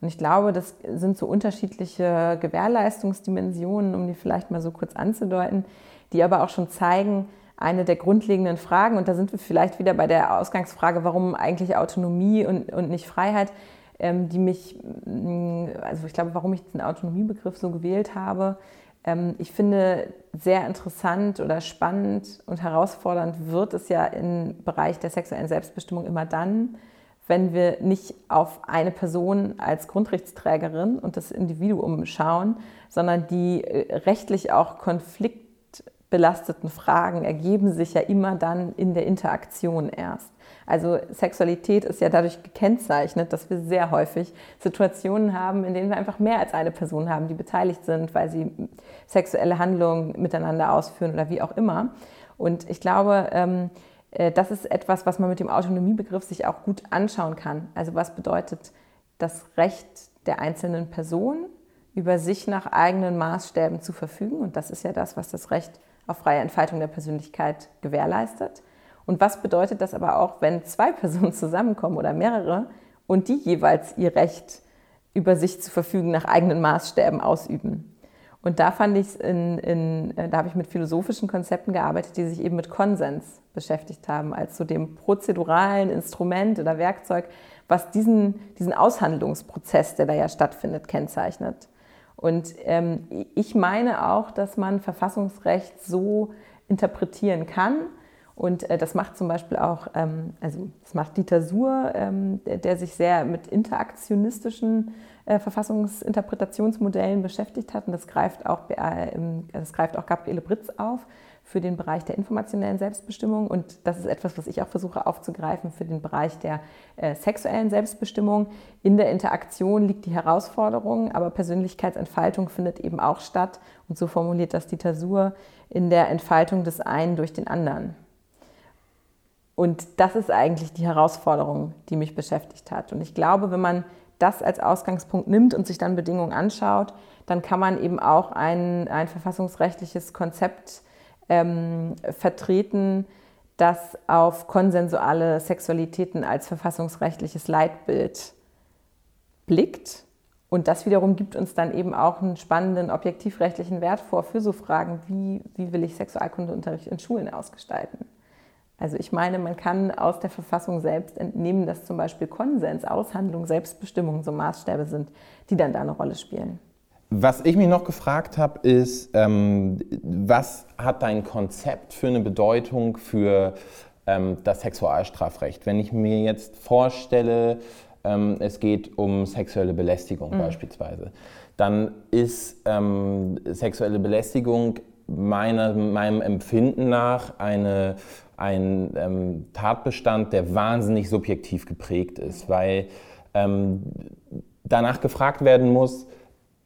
Und ich glaube, das sind so unterschiedliche Gewährleistungsdimensionen, um die vielleicht mal so kurz anzudeuten, die aber auch schon zeigen, eine der grundlegenden Fragen, und da sind wir vielleicht wieder bei der Ausgangsfrage, warum eigentlich Autonomie und, und nicht Freiheit, ähm, die mich, mm, also ich glaube, warum ich den Autonomiebegriff so gewählt habe. Ähm, ich finde sehr interessant oder spannend und herausfordernd wird es ja im Bereich der sexuellen Selbstbestimmung immer dann, wenn wir nicht auf eine Person als Grundrechtsträgerin und das Individuum schauen, sondern die äh, rechtlich auch konfliktbelasteten Fragen ergeben sich ja immer dann in der Interaktion erst. Also Sexualität ist ja dadurch gekennzeichnet, dass wir sehr häufig Situationen haben, in denen wir einfach mehr als eine Person haben, die beteiligt sind, weil sie sexuelle Handlungen miteinander ausführen oder wie auch immer. Und ich glaube, ähm, äh, das ist etwas, was man mit dem Autonomiebegriff sich auch gut anschauen kann. Also was bedeutet das Recht der einzelnen Person, über sich nach eigenen Maßstäben zu verfügen? Und das ist ja das, was das Recht auf freie Entfaltung der Persönlichkeit gewährleistet. Und was bedeutet das aber auch, wenn zwei Personen zusammenkommen oder mehrere und die jeweils ihr Recht über sich zu verfügen nach eigenen Maßstäben ausüben? Und da fand ich in, in, äh, da habe ich mit philosophischen Konzepten gearbeitet, die sich eben mit Konsens beschäftigt haben, als so dem prozeduralen Instrument oder Werkzeug, was diesen, diesen Aushandlungsprozess, der da ja stattfindet, kennzeichnet. Und ähm, ich meine auch, dass man Verfassungsrecht so interpretieren kann, und äh, das macht zum Beispiel auch, ähm, also das macht Dieter Suhr, ähm, der, der, sich sehr mit interaktionistischen äh, Verfassungsinterpretationsmodellen beschäftigt hat. Und das greift auch, äh, das greift auch Gabriele Britz auf für den Bereich der informationellen Selbstbestimmung. Und das ist etwas, was ich auch versuche aufzugreifen für den Bereich der äh, sexuellen Selbstbestimmung. In der Interaktion liegt die Herausforderung, aber Persönlichkeitsentfaltung findet eben auch statt. Und so formuliert das Dieter Suhr in der Entfaltung des einen durch den anderen. Und das ist eigentlich die Herausforderung, die mich beschäftigt hat. Und ich glaube, wenn man das als Ausgangspunkt nimmt und sich dann Bedingungen anschaut, dann kann man eben auch ein, ein verfassungsrechtliches Konzept ähm, vertreten, das auf konsensuale Sexualitäten als verfassungsrechtliches Leitbild blickt. Und das wiederum gibt uns dann eben auch einen spannenden objektivrechtlichen Wert vor für so Fragen, wie, wie will ich Sexualkundeunterricht in Schulen ausgestalten. Also ich meine, man kann aus der Verfassung selbst entnehmen, dass zum Beispiel Konsens, Aushandlung, Selbstbestimmung so Maßstäbe sind, die dann da eine Rolle spielen. Was ich mich noch gefragt habe, ist, ähm, was hat dein Konzept für eine Bedeutung für ähm, das Sexualstrafrecht? Wenn ich mir jetzt vorstelle, ähm, es geht um sexuelle Belästigung mhm. beispielsweise, dann ist ähm, sexuelle Belästigung meiner, meinem Empfinden nach eine ein ähm, Tatbestand, der wahnsinnig subjektiv geprägt ist, weil ähm, danach gefragt werden muss,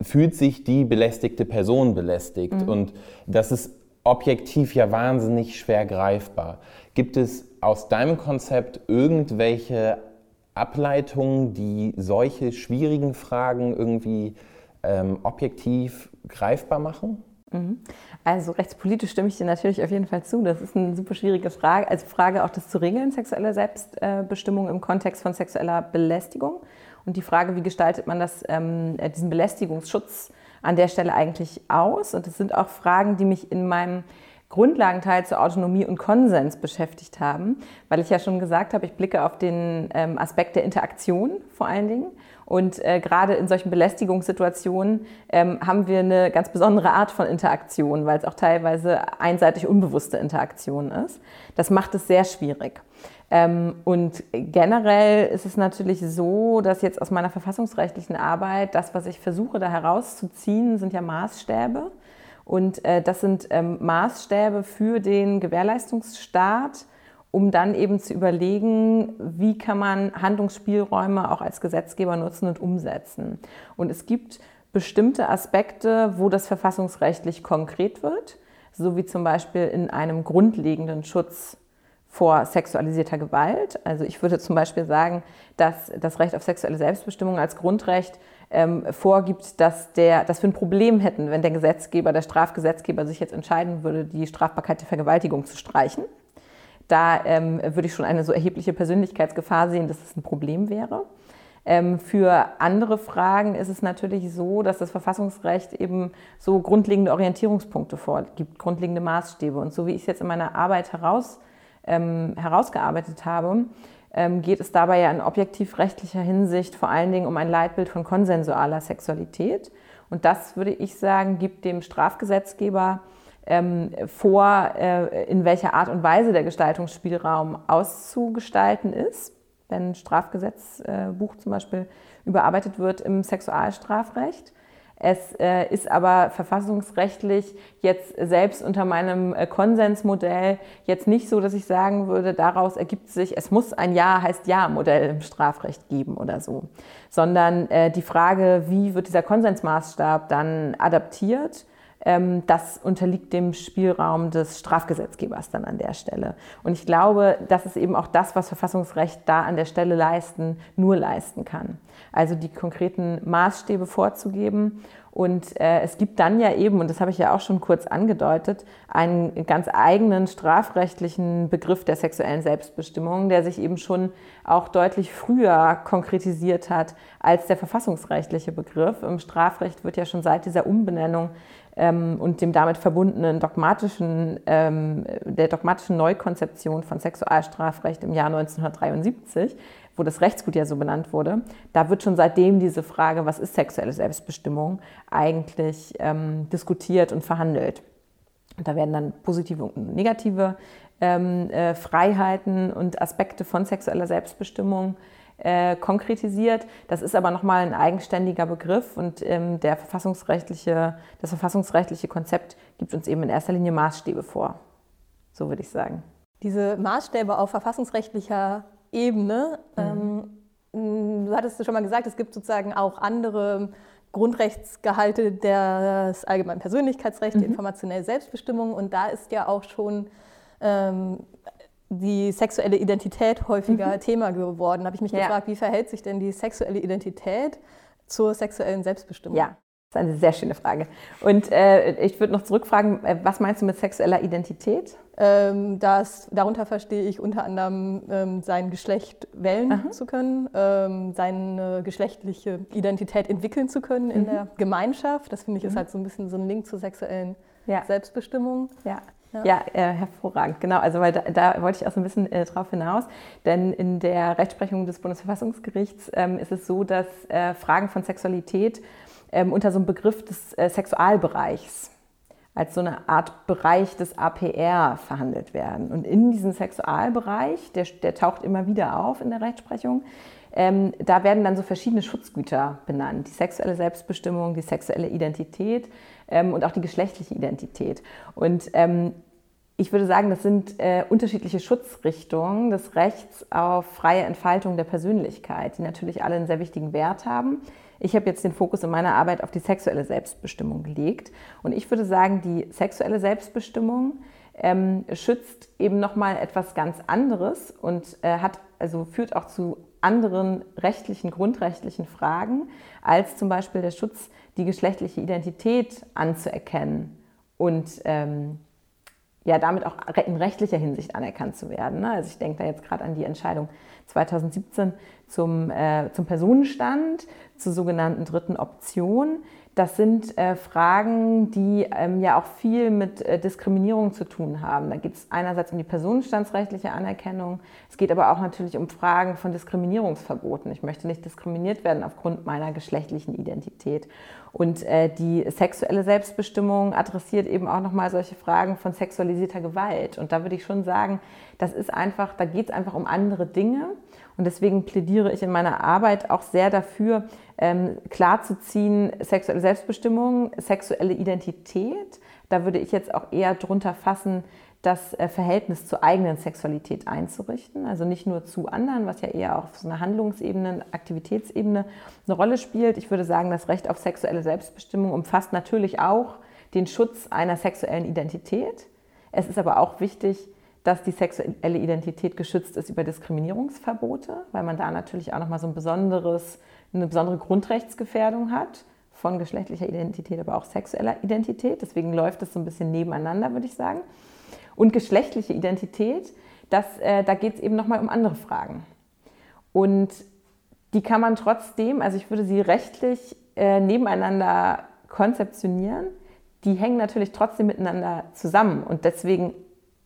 fühlt sich die belästigte Person belästigt? Mhm. Und das ist objektiv ja wahnsinnig schwer greifbar. Gibt es aus deinem Konzept irgendwelche Ableitungen, die solche schwierigen Fragen irgendwie ähm, objektiv greifbar machen? Mhm. Also rechtspolitisch stimme ich dir natürlich auf jeden Fall zu. Das ist eine super schwierige Frage. Also Frage auch das zu regeln, sexuelle Selbstbestimmung im Kontext von sexueller Belästigung. Und die Frage, wie gestaltet man das, ähm, äh, diesen Belästigungsschutz an der Stelle eigentlich aus? Und das sind auch Fragen, die mich in meinem Grundlagenteil zur Autonomie und Konsens beschäftigt haben, weil ich ja schon gesagt habe, ich blicke auf den ähm, Aspekt der Interaktion vor allen Dingen. Und äh, gerade in solchen Belästigungssituationen ähm, haben wir eine ganz besondere Art von Interaktion, weil es auch teilweise einseitig unbewusste Interaktion ist. Das macht es sehr schwierig. Ähm, und generell ist es natürlich so, dass jetzt aus meiner verfassungsrechtlichen Arbeit das, was ich versuche da herauszuziehen, sind ja Maßstäbe. Und äh, das sind ähm, Maßstäbe für den Gewährleistungsstaat, um dann eben zu überlegen, wie kann man Handlungsspielräume auch als Gesetzgeber nutzen und umsetzen. Und es gibt bestimmte Aspekte, wo das verfassungsrechtlich konkret wird. sowie zum Beispiel in einem grundlegenden Schutz vor sexualisierter Gewalt. Also ich würde zum Beispiel sagen, dass das Recht auf sexuelle Selbstbestimmung als Grundrecht ähm, vorgibt, dass, der, dass wir ein Problem hätten, wenn der Gesetzgeber, der Strafgesetzgeber sich jetzt entscheiden würde, die Strafbarkeit der Vergewaltigung zu streichen. Da ähm, würde ich schon eine so erhebliche Persönlichkeitsgefahr sehen, dass es ein Problem wäre. Ähm, für andere Fragen ist es natürlich so, dass das Verfassungsrecht eben so grundlegende Orientierungspunkte vorgibt, grundlegende Maßstäbe. Und so wie ich es jetzt in meiner Arbeit heraus ähm, herausgearbeitet habe, ähm, geht es dabei ja in objektiv rechtlicher Hinsicht vor allen Dingen um ein Leitbild von konsensualer Sexualität. Und das, würde ich sagen, gibt dem Strafgesetzgeber ähm, vor, äh, in welcher Art und Weise der Gestaltungsspielraum auszugestalten ist, wenn ein Strafgesetzbuch zum Beispiel überarbeitet wird im Sexualstrafrecht. Es äh, ist aber verfassungsrechtlich jetzt selbst unter meinem äh, Konsensmodell jetzt nicht so, dass ich sagen würde, daraus ergibt sich, es muss ein Ja heißt Ja-Modell im Strafrecht geben oder so, sondern äh, die Frage, wie wird dieser Konsensmaßstab dann adaptiert das unterliegt dem Spielraum des Strafgesetzgebers dann an der Stelle. Und ich glaube, das ist eben auch das, was Verfassungsrecht da an der Stelle leisten, nur leisten kann. Also die konkreten Maßstäbe vorzugeben. Und äh, es gibt dann ja eben, und das habe ich ja auch schon kurz angedeutet, einen ganz eigenen strafrechtlichen Begriff der sexuellen Selbstbestimmung, der sich eben schon auch deutlich früher konkretisiert hat als der verfassungsrechtliche Begriff. Im Strafrecht wird ja schon seit dieser Umbenennung ähm, und dem damit verbundenen dogmatischen, ähm, der dogmatischen Neukonzeption von Sexualstrafrecht im Jahr 1973, wo das Rechtsgut ja so benannt wurde, da wird schon seitdem diese Frage, was ist sexuelle Selbstbestimmung, eigentlich ähm, diskutiert und verhandelt. Und da werden dann positive und negative ähm, äh, Freiheiten und Aspekte von sexueller Selbstbestimmung äh, konkretisiert. Das ist aber nochmal ein eigenständiger Begriff und ähm, der verfassungsrechtliche, das verfassungsrechtliche Konzept gibt uns eben in erster Linie Maßstäbe vor. So würde ich sagen. Diese Maßstäbe auf verfassungsrechtlicher Ebene, mhm. ähm, du hattest schon mal gesagt, es gibt sozusagen auch andere Grundrechtsgehalte des allgemeinen Persönlichkeitsrechts, mhm. die informationelle Selbstbestimmung und da ist ja auch schon ähm, die sexuelle Identität häufiger mhm. Thema geworden. Da habe ich mich ja. gefragt, wie verhält sich denn die sexuelle Identität zur sexuellen Selbstbestimmung? Ja, das ist eine sehr schöne Frage. Und äh, ich würde noch zurückfragen, äh, was meinst du mit sexueller Identität? Ähm, das, darunter verstehe ich unter anderem, ähm, sein Geschlecht wählen Aha. zu können, ähm, seine geschlechtliche Identität entwickeln zu können in mhm. der Gemeinschaft. Das finde ich mhm. ist halt so ein bisschen so ein Link zur sexuellen ja. Selbstbestimmung. Ja. Ja, äh, hervorragend, genau. Also weil da, da, wollte ich auch so ein bisschen äh, drauf hinaus, denn in der Rechtsprechung des Bundesverfassungsgerichts ähm, ist es so, dass äh, Fragen von Sexualität ähm, unter so einem Begriff des äh, Sexualbereichs als so eine Art Bereich des APR verhandelt werden. Und in diesem Sexualbereich, der, der taucht immer wieder auf in der Rechtsprechung, ähm, da werden dann so verschiedene Schutzgüter benannt. Die sexuelle Selbstbestimmung, die sexuelle Identität ähm, und auch die geschlechtliche Identität. Und ähm, ich würde sagen, das sind äh, unterschiedliche Schutzrichtungen des Rechts auf freie Entfaltung der Persönlichkeit, die natürlich alle einen sehr wichtigen Wert haben. Ich habe jetzt den Fokus in meiner Arbeit auf die sexuelle Selbstbestimmung gelegt. Und ich würde sagen, die sexuelle Selbstbestimmung ähm, schützt eben nochmal etwas ganz anderes und äh, hat, also führt auch zu anderen rechtlichen, grundrechtlichen Fragen, als zum Beispiel der Schutz, die geschlechtliche Identität anzuerkennen und ähm, ja, damit auch in rechtlicher Hinsicht anerkannt zu werden. Ne? Also ich denke da jetzt gerade an die Entscheidung 2017 zum, äh, zum Personenstand, zur sogenannten dritten Option. Das sind äh, Fragen, die ähm, ja auch viel mit äh, Diskriminierung zu tun haben. Da geht es einerseits um die personenstandsrechtliche Anerkennung, es geht aber auch natürlich um Fragen von Diskriminierungsverboten. Ich möchte nicht diskriminiert werden aufgrund meiner geschlechtlichen Identität. Und äh, die sexuelle Selbstbestimmung adressiert eben auch nochmal solche Fragen von sexualisierter Gewalt. Und da würde ich schon sagen, das ist einfach, da geht es einfach um andere Dinge. Und deswegen plädiere ich in meiner Arbeit auch sehr dafür, ähm, klarzuziehen, sexuelle Selbstbestimmung, sexuelle Identität. Da würde ich jetzt auch eher drunter fassen, das äh, Verhältnis zur eigenen Sexualität einzurichten. Also nicht nur zu anderen, was ja eher auf so einer Handlungsebene, Aktivitätsebene eine Rolle spielt. Ich würde sagen, das Recht auf sexuelle Selbstbestimmung umfasst natürlich auch den Schutz einer sexuellen Identität. Es ist aber auch wichtig, dass die sexuelle Identität geschützt ist über Diskriminierungsverbote, weil man da natürlich auch nochmal so ein besonderes, eine besondere Grundrechtsgefährdung hat von geschlechtlicher Identität, aber auch sexueller Identität. Deswegen läuft es so ein bisschen nebeneinander, würde ich sagen. Und geschlechtliche Identität, das, äh, da geht es eben nochmal um andere Fragen. Und die kann man trotzdem, also ich würde sie rechtlich äh, nebeneinander konzeptionieren. Die hängen natürlich trotzdem miteinander zusammen. Und deswegen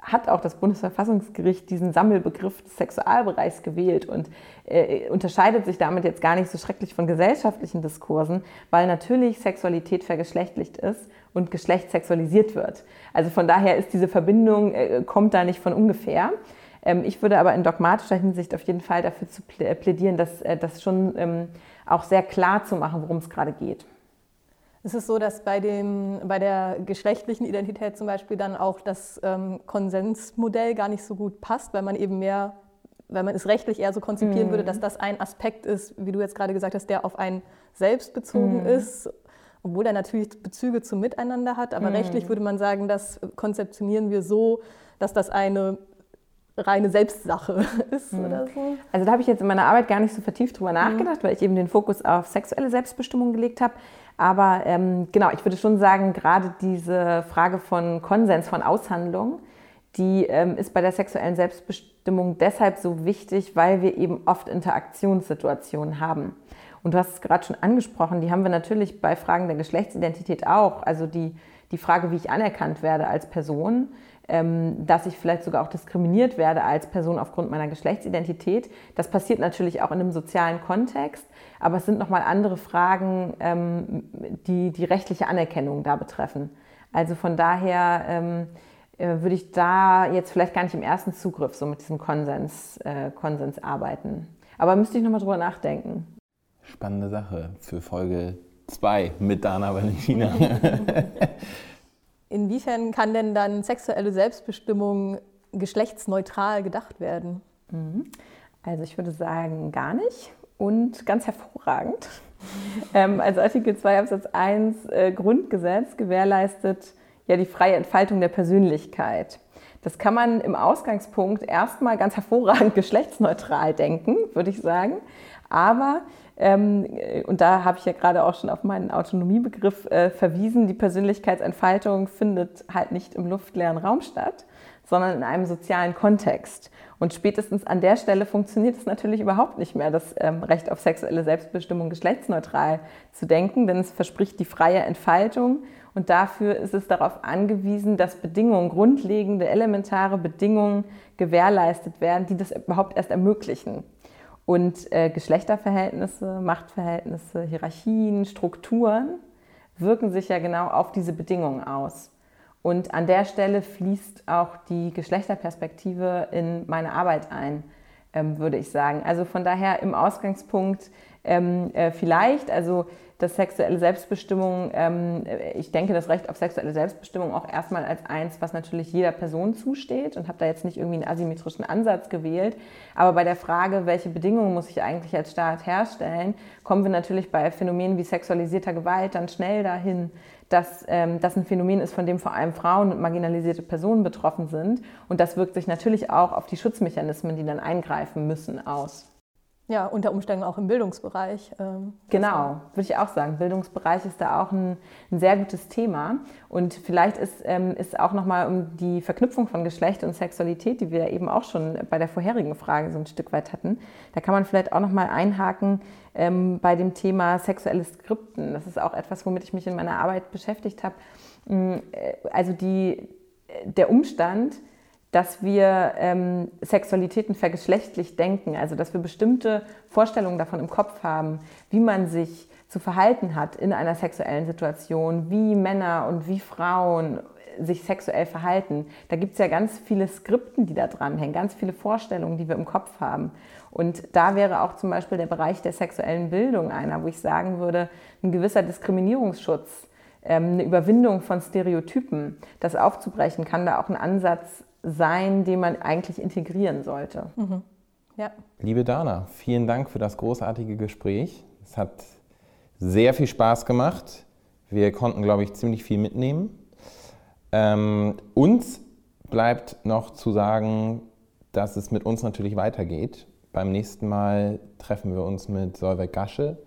hat auch das Bundesverfassungsgericht diesen Sammelbegriff des Sexualbereichs gewählt und äh, unterscheidet sich damit jetzt gar nicht so schrecklich von gesellschaftlichen Diskursen, weil natürlich Sexualität vergeschlechtlicht ist und Geschlecht sexualisiert wird. Also von daher ist diese Verbindung, äh, kommt da nicht von ungefähr. Ähm, ich würde aber in dogmatischer Hinsicht auf jeden Fall dafür zu plädieren, dass äh, das schon ähm, auch sehr klar zu machen, worum es gerade geht. Ist es so, dass bei, dem, bei der geschlechtlichen Identität zum Beispiel dann auch das ähm, Konsensmodell gar nicht so gut passt, weil man eben mehr, weil man es rechtlich eher so konzipieren mm. würde, dass das ein Aspekt ist, wie du jetzt gerade gesagt hast, der auf einen selbst bezogen mm. ist, obwohl er natürlich Bezüge zum Miteinander hat. Aber mm. rechtlich würde man sagen, das konzeptionieren wir so, dass das eine reine Selbstsache ist mhm. oder so. Also da habe ich jetzt in meiner Arbeit gar nicht so vertieft drüber nachgedacht, mhm. weil ich eben den Fokus auf sexuelle Selbstbestimmung gelegt habe. Aber ähm, genau, ich würde schon sagen, gerade diese Frage von Konsens, von Aushandlung, die ähm, ist bei der sexuellen Selbstbestimmung deshalb so wichtig, weil wir eben oft Interaktionssituationen haben. Und du hast es gerade schon angesprochen, die haben wir natürlich bei Fragen der Geschlechtsidentität auch. Also die, die Frage, wie ich anerkannt werde als Person, ähm, dass ich vielleicht sogar auch diskriminiert werde als Person aufgrund meiner Geschlechtsidentität. Das passiert natürlich auch in einem sozialen Kontext, aber es sind nochmal andere Fragen, ähm, die die rechtliche Anerkennung da betreffen. Also von daher ähm, äh, würde ich da jetzt vielleicht gar nicht im ersten Zugriff so mit diesem Konsens, äh, Konsens arbeiten. Aber müsste ich nochmal drüber nachdenken. Spannende Sache für Folge 2 mit Dana Valentina. Inwiefern kann denn dann sexuelle Selbstbestimmung geschlechtsneutral gedacht werden? Mhm. Also ich würde sagen, gar nicht und ganz hervorragend. ähm, also Artikel 2 Absatz 1 äh, Grundgesetz gewährleistet ja die freie Entfaltung der Persönlichkeit. Das kann man im Ausgangspunkt erstmal ganz hervorragend geschlechtsneutral denken, würde ich sagen. Aber und da habe ich ja gerade auch schon auf meinen Autonomiebegriff äh, verwiesen. Die Persönlichkeitsentfaltung findet halt nicht im luftleeren Raum statt, sondern in einem sozialen Kontext. Und spätestens an der Stelle funktioniert es natürlich überhaupt nicht mehr, das ähm, Recht auf sexuelle Selbstbestimmung geschlechtsneutral zu denken, denn es verspricht die freie Entfaltung. Und dafür ist es darauf angewiesen, dass Bedingungen, grundlegende, elementare Bedingungen gewährleistet werden, die das überhaupt erst ermöglichen. Und äh, Geschlechterverhältnisse, Machtverhältnisse, Hierarchien, Strukturen wirken sich ja genau auf diese Bedingungen aus. Und an der Stelle fließt auch die Geschlechterperspektive in meine Arbeit ein, ähm, würde ich sagen. Also von daher im Ausgangspunkt ähm, äh, vielleicht, also dass sexuelle Selbstbestimmung, ähm, ich denke das Recht auf sexuelle Selbstbestimmung auch erstmal als eins, was natürlich jeder Person zusteht und habe da jetzt nicht irgendwie einen asymmetrischen Ansatz gewählt. Aber bei der Frage, welche Bedingungen muss ich eigentlich als Staat herstellen, kommen wir natürlich bei Phänomenen wie sexualisierter Gewalt dann schnell dahin, dass ähm, das ein Phänomen ist, von dem vor allem Frauen und marginalisierte Personen betroffen sind. Und das wirkt sich natürlich auch auf die Schutzmechanismen, die dann eingreifen müssen, aus. Ja, unter Umständen auch im Bildungsbereich. Ähm, genau, würde ich auch sagen. Bildungsbereich ist da auch ein, ein sehr gutes Thema. Und vielleicht ist, ähm, ist auch nochmal um die Verknüpfung von Geschlecht und Sexualität, die wir eben auch schon bei der vorherigen Frage so ein Stück weit hatten, da kann man vielleicht auch nochmal einhaken ähm, bei dem Thema sexuelle Skripten. Das ist auch etwas, womit ich mich in meiner Arbeit beschäftigt habe. Mm, äh, also die, der Umstand, dass wir ähm, Sexualitäten vergeschlechtlich denken, also dass wir bestimmte Vorstellungen davon im Kopf haben, wie man sich zu verhalten hat in einer sexuellen Situation, wie Männer und wie Frauen sich sexuell verhalten. Da gibt es ja ganz viele Skripten, die da dranhängen, ganz viele Vorstellungen, die wir im Kopf haben. Und da wäre auch zum Beispiel der Bereich der sexuellen Bildung einer, wo ich sagen würde, ein gewisser Diskriminierungsschutz, ähm, eine Überwindung von Stereotypen, das aufzubrechen, kann da auch ein Ansatz sein, den man eigentlich integrieren sollte. Mhm. Ja. Liebe Dana, vielen Dank für das großartige Gespräch. Es hat sehr viel Spaß gemacht. Wir konnten, glaube ich, ziemlich viel mitnehmen. Ähm, uns bleibt noch zu sagen, dass es mit uns natürlich weitergeht. Beim nächsten Mal treffen wir uns mit Solveig Gasche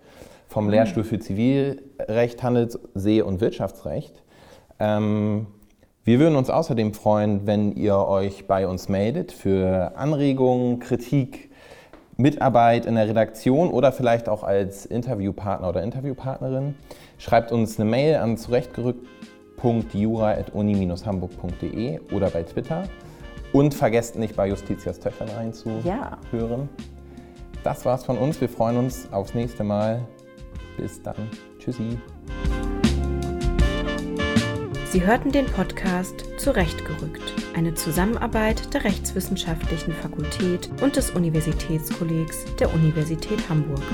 vom mhm. Lehrstuhl für Zivilrecht, Handels-, See- und Wirtschaftsrecht. Ähm, wir würden uns außerdem freuen, wenn ihr euch bei uns meldet für Anregungen, Kritik, Mitarbeit in der Redaktion oder vielleicht auch als Interviewpartner oder Interviewpartnerin. Schreibt uns eine Mail an zurechtgerückt.jura.uni-hamburg.de oder bei Twitter. Und vergesst nicht, bei Justitias Töchtern reinzuhören. Ja. Das war's von uns. Wir freuen uns aufs nächste Mal. Bis dann. Tschüssi. Sie hörten den Podcast Zurechtgerückt, eine Zusammenarbeit der Rechtswissenschaftlichen Fakultät und des Universitätskollegs der Universität Hamburg.